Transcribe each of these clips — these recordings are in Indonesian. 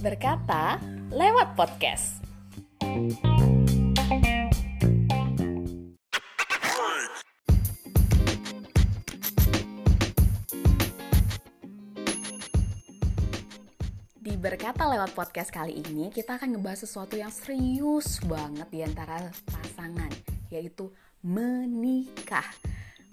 Berkata lewat podcast. Di Berkata lewat podcast kali ini kita akan ngebahas sesuatu yang serius banget di antara pasangan, yaitu menikah.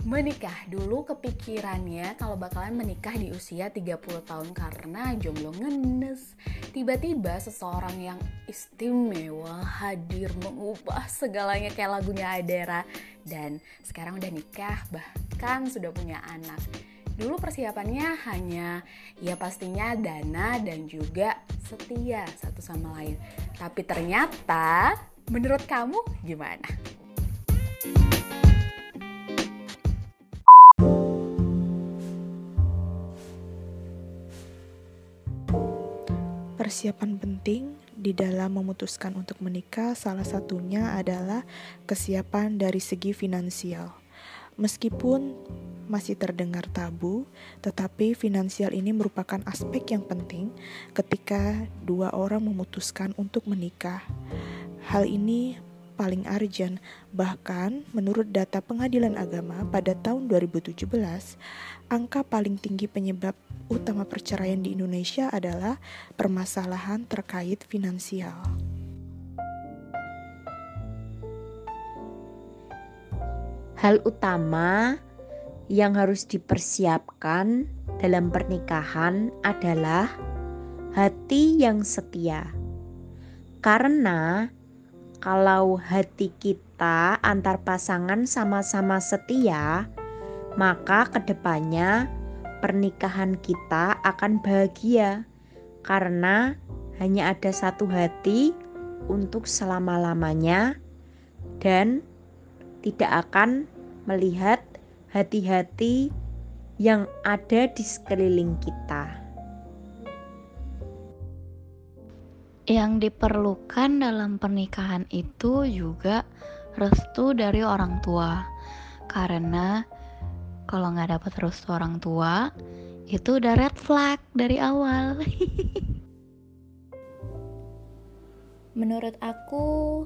Menikah dulu kepikirannya kalau bakalan menikah di usia 30 tahun karena jomblo ngenes. Tiba-tiba seseorang yang istimewa hadir mengubah segalanya kayak lagunya Adera dan sekarang udah nikah bahkan sudah punya anak. Dulu persiapannya hanya ya pastinya dana dan juga setia satu sama lain. Tapi ternyata menurut kamu gimana? Persiapan penting di dalam memutuskan untuk menikah salah satunya adalah kesiapan dari segi finansial. Meskipun masih terdengar tabu, tetapi finansial ini merupakan aspek yang penting ketika dua orang memutuskan untuk menikah. Hal ini paling urgent, bahkan menurut data Pengadilan Agama pada tahun 2017, angka paling tinggi penyebab utama perceraian di Indonesia adalah permasalahan terkait finansial. Hal utama yang harus dipersiapkan dalam pernikahan adalah hati yang setia. Karena kalau hati kita antar pasangan sama-sama setia, maka ke depannya pernikahan kita akan bahagia karena hanya ada satu hati untuk selama-lamanya dan tidak akan melihat hati-hati yang ada di sekeliling kita. Yang diperlukan dalam pernikahan itu juga restu dari orang tua, karena kalau nggak dapat restu orang tua, itu udah red flag dari awal. Menurut aku,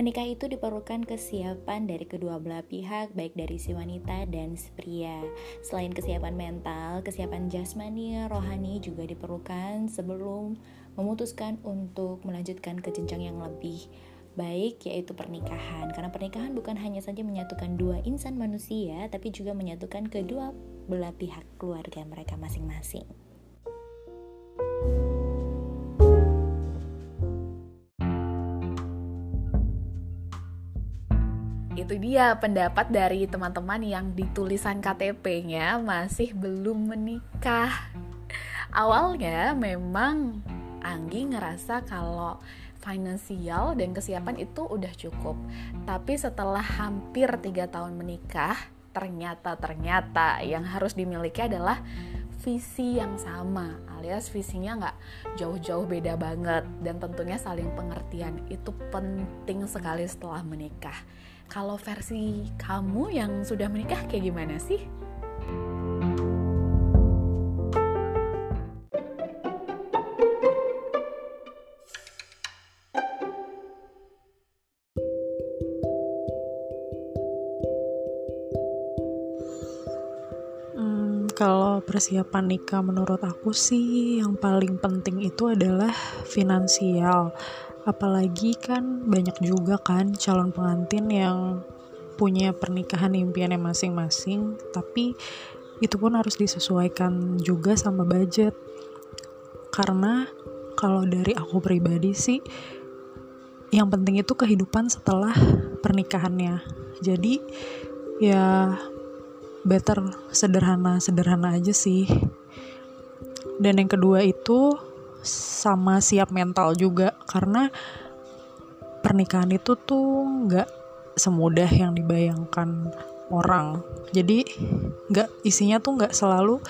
Menikah itu diperlukan kesiapan dari kedua belah pihak, baik dari si wanita dan si pria. Selain kesiapan mental, kesiapan jasmani, rohani juga diperlukan sebelum memutuskan untuk melanjutkan ke jenjang yang lebih baik yaitu pernikahan. Karena pernikahan bukan hanya saja menyatukan dua insan manusia, tapi juga menyatukan kedua belah pihak keluarga mereka masing-masing. Itu dia pendapat dari teman-teman yang di tulisan KTP-nya masih belum menikah. Awalnya memang Anggi ngerasa kalau finansial dan kesiapan itu udah cukup. Tapi setelah hampir tiga tahun menikah, ternyata ternyata yang harus dimiliki adalah visi yang sama alias visinya nggak jauh-jauh beda banget dan tentunya saling pengertian itu penting sekali setelah menikah kalau versi kamu yang sudah menikah kayak gimana sih? Hmm, kalau persiapan nikah menurut aku sih yang paling penting itu adalah finansial apalagi kan banyak juga kan calon pengantin yang punya pernikahan impiannya masing-masing tapi itu pun harus disesuaikan juga sama budget. Karena kalau dari aku pribadi sih yang penting itu kehidupan setelah pernikahannya. Jadi ya better sederhana-sederhana aja sih. Dan yang kedua itu sama siap mental juga karena pernikahan itu tuh nggak semudah yang dibayangkan orang. Jadi nggak isinya tuh nggak selalu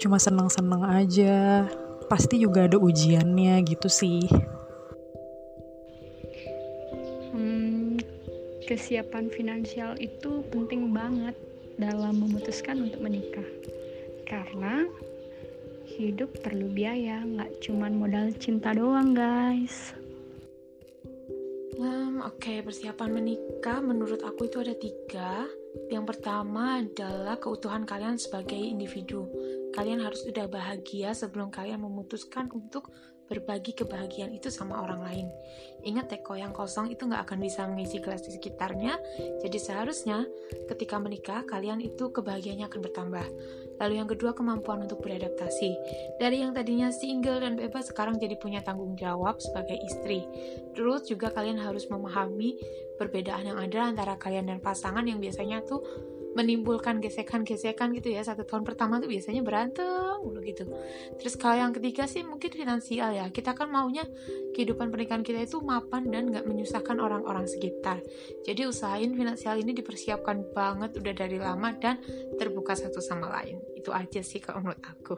cuma senang-senang aja. Pasti juga ada ujiannya gitu sih. Hmm, kesiapan finansial itu penting banget dalam memutuskan untuk menikah. Karena hidup perlu biaya, nggak cuman modal cinta doang guys. Hmm, Oke, okay. persiapan menikah menurut aku itu ada tiga. Yang pertama adalah keutuhan kalian sebagai individu. Kalian harus sudah bahagia sebelum kalian memutuskan untuk berbagi kebahagiaan itu sama orang lain. Ingat teko yang kosong itu nggak akan bisa mengisi gelas di sekitarnya, jadi seharusnya ketika menikah kalian itu kebahagiaannya akan bertambah. Lalu yang kedua kemampuan untuk beradaptasi. Dari yang tadinya single dan bebas sekarang jadi punya tanggung jawab sebagai istri. Terus juga kalian harus memahami perbedaan yang ada antara kalian dan pasangan yang biasanya tuh menimbulkan gesekan-gesekan gitu ya. Satu tahun pertama tuh biasanya berantem dulu gitu. Terus kalau yang ketiga sih mungkin finansial ya. Kita kan maunya kehidupan pernikahan kita itu mapan dan nggak menyusahkan orang-orang sekitar. Jadi usahain finansial ini dipersiapkan banget udah dari lama dan terbuka satu sama lain. Itu aja sih kalau menurut aku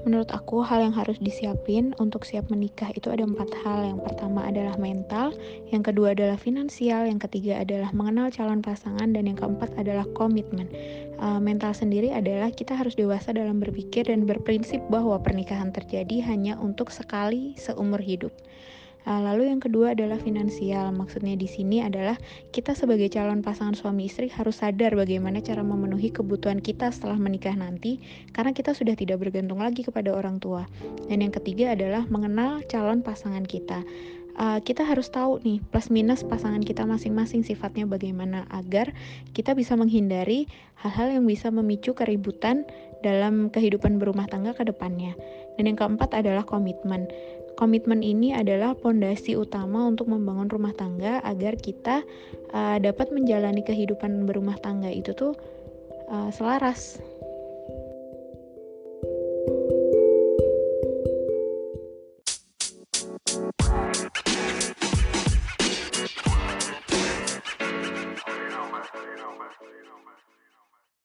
Menurut aku, hal yang harus disiapin untuk siap menikah itu ada empat hal. Yang pertama adalah mental, yang kedua adalah finansial, yang ketiga adalah mengenal calon pasangan, dan yang keempat adalah komitmen. Uh, mental sendiri adalah kita harus dewasa dalam berpikir dan berprinsip bahwa pernikahan terjadi hanya untuk sekali seumur hidup. Uh, lalu yang kedua adalah finansial. Maksudnya di sini adalah kita sebagai calon pasangan suami istri harus sadar bagaimana cara memenuhi kebutuhan kita setelah menikah nanti karena kita sudah tidak bergantung lagi kepada orang tua. Dan yang ketiga adalah mengenal calon pasangan kita. Uh, kita harus tahu nih plus minus pasangan kita masing-masing sifatnya bagaimana agar kita bisa menghindari hal-hal yang bisa memicu keributan dalam kehidupan berumah tangga ke depannya. Dan yang keempat adalah komitmen. Komitmen ini adalah pondasi utama untuk membangun rumah tangga agar kita uh, dapat menjalani kehidupan berumah tangga itu tuh uh, selaras